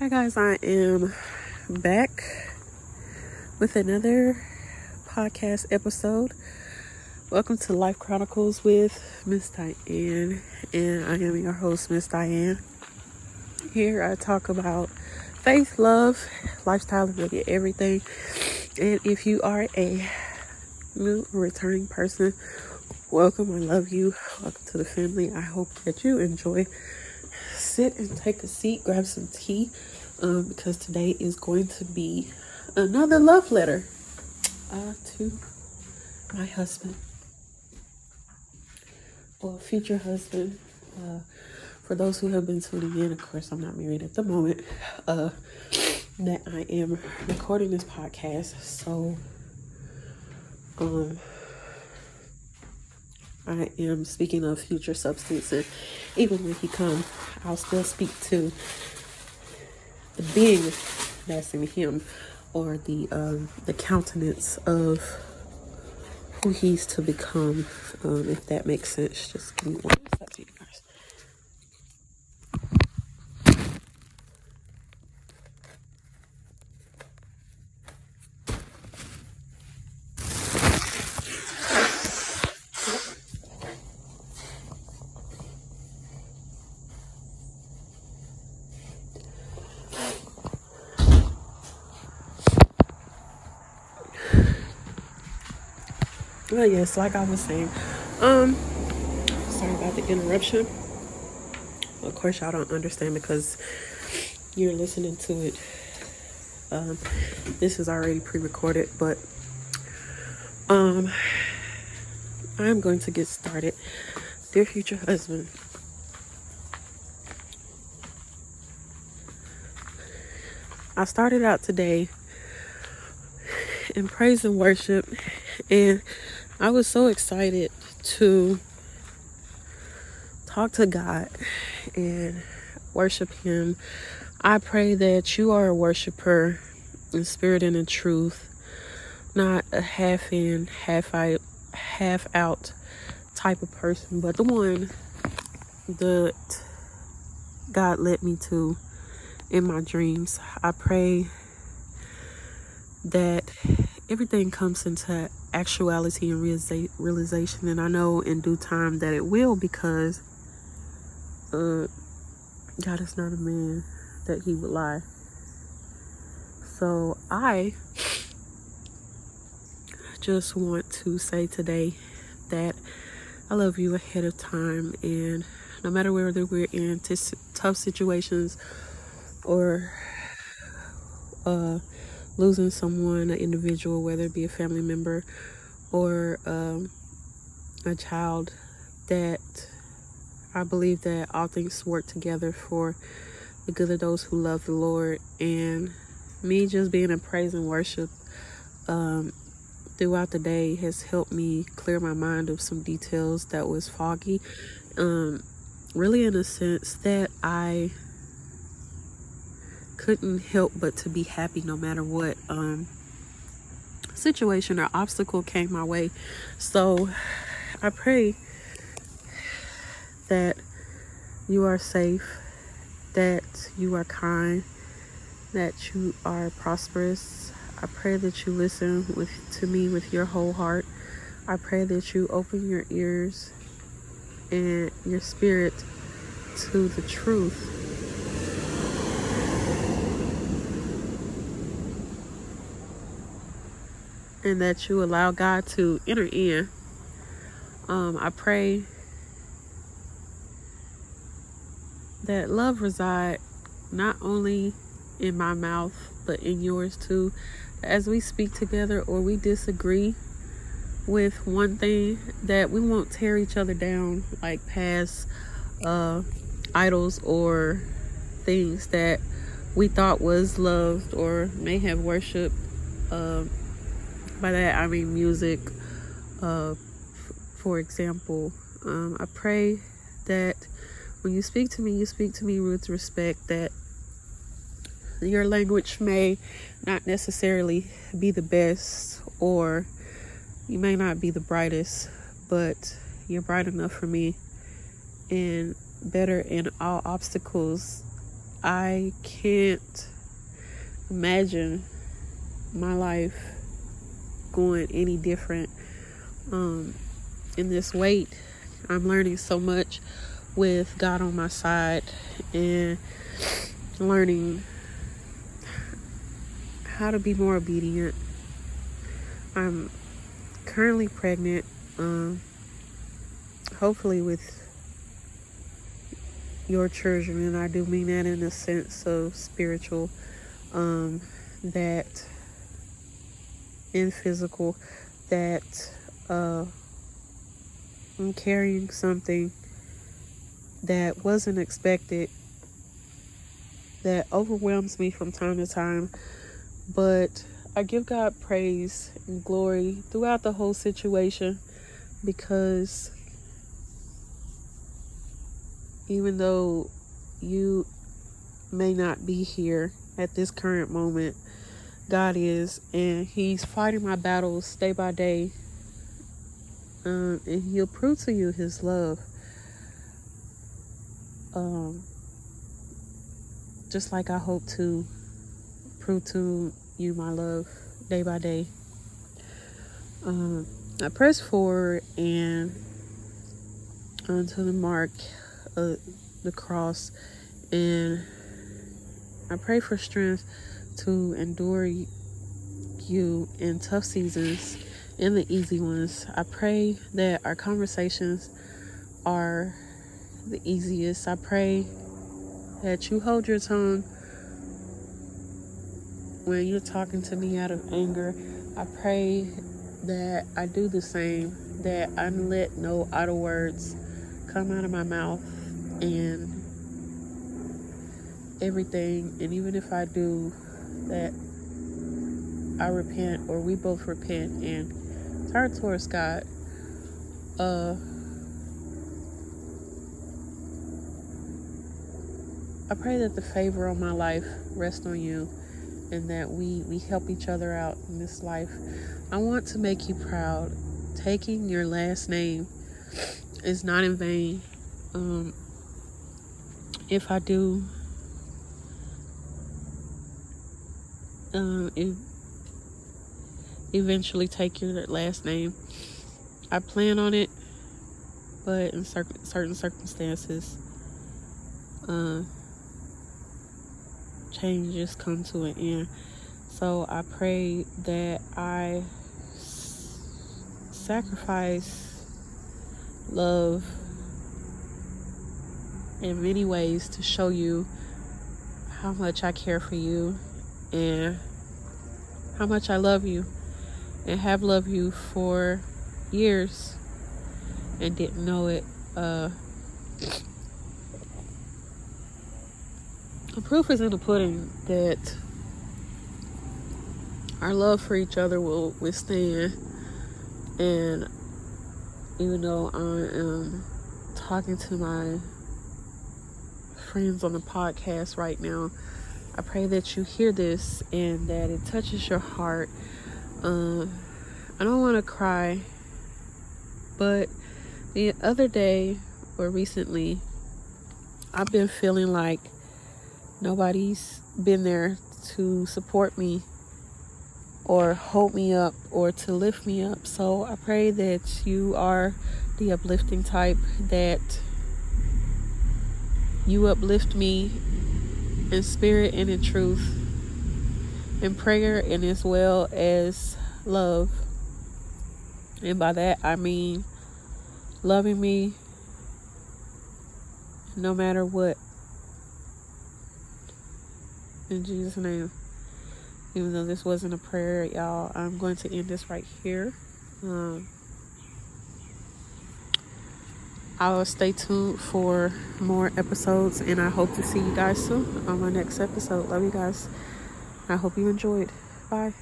Hi guys, I am back with another podcast episode. Welcome to Life Chronicles with Miss Dianne, and I am your host, Miss Dianne. Here I talk about faith, love, lifestyle, and really everything. And if you are a new returning person, welcome. I love you. Welcome to the family. I hope that you enjoy sit and take a seat, grab some tea, um, because today is going to be another love letter uh, to my husband or future husband. Uh, for those who have been tuning in, of course, I'm not married at the moment. Uh, that I am recording this podcast, so um I am speaking of future substance, and even when he comes, I'll still speak to the being that's in him, or the um, the countenance of who he's to become. Um, if that makes sense, just give me one second, Well, yes, like I was saying, um, sorry about the interruption. Of course, y'all don't understand because you're listening to it. Um, this is already pre-recorded, but um, I'm going to get started. Dear future husband, I started out today in praise and worship, and I was so excited to talk to God and worship Him. I pray that you are a worshiper in spirit and in truth, not a half in, half out, half out type of person, but the one that God led me to in my dreams. I pray that everything comes into actuality and realization, and I know in due time that it will because uh, God is not a man that he would lie. So I just want to say today that I love you ahead of time, and no matter whether we're in t- tough situations or uh, losing someone, an individual, whether it be a family member or um, a child, that I believe that all things work together for the good of those who love the Lord. And me just being in praise and worship um, throughout the day has helped me clear my mind of some details that was foggy. Um, really, in a sense that I couldn't help but to be happy no matter what um, situation or obstacle came my way. So I pray that you are safe, that you are kind, that you are prosperous. I pray that you listen with to me with your whole heart. I pray that you open your ears and your spirit to the truth and that you allow God to enter in. Um, I pray that love reside not only in my mouth but in yours too. As we speak together or we disagree with one thing, that we won't tear each other down like past uh, idols or things that we thought was loved or may have worshiped. Uh, by that I mean music. Uh, for example, um, I pray that when you speak to me, you speak to me with respect. That your language may not necessarily be the best, or you may not be the brightest, but you're bright enough for me and better in all obstacles I can't imagine my life going any different. Um, in this weight, I'm learning so much with God on my side and learning how to be more obedient. I'm currently pregnant, um, hopefully with your children, and I do mean that in a sense of spiritual, um, that in physical, that uh, I'm carrying something that wasn't expected, that overwhelms me from time to time, but I give God praise and glory throughout the whole situation because even though you may not be here at this current moment, God is, and He's fighting my battles day by day. Um, and He'll prove to you His love. Um, just like I hope to prove to you my love day by day. Um, I press forward and onto the mark of the cross, and I pray for strength to endure you in tough seasons and the easy ones. I pray that our conversations are the easiest. I pray that you hold your tongue when you're talking to me out of anger. I pray that I do the same, that I let no idle words come out of my mouth and everything. And even if I do, that I repent or we both repent and turn towards God. Uh, I pray that the favor on my life rest on you and that we, we help each other out in this life. I want to make you proud. Taking your last name is not in vain. Um, if I do um, eventually take your last name, I plan on it, but in certain certain circumstances, uh, changes come to an end. So I pray that I s- sacrifice love in many ways to show you how much I care for you and how much I love you and have loved you for years and didn't know it. Uh, the proof is in the pudding that our love for each other will withstand. And even though I am talking to my friends on the podcast right now, I pray that you hear this and that it touches your heart. Uh, I don't want to cry, but the other day or recently, I've been feeling like nobody's been there to support me or hold me up or to lift me up. So I pray that you are the uplifting type, that you uplift me in spirit and in truth, in prayer and as well as love. And by that I mean loving me no matter what. In Jesus' name. Even though this wasn't a prayer, y'all, I'm going to end this right here. Um, I will stay tuned for more episodes, and I hope to see you guys soon on my next episode. Love you guys. I hope you enjoyed. Bye.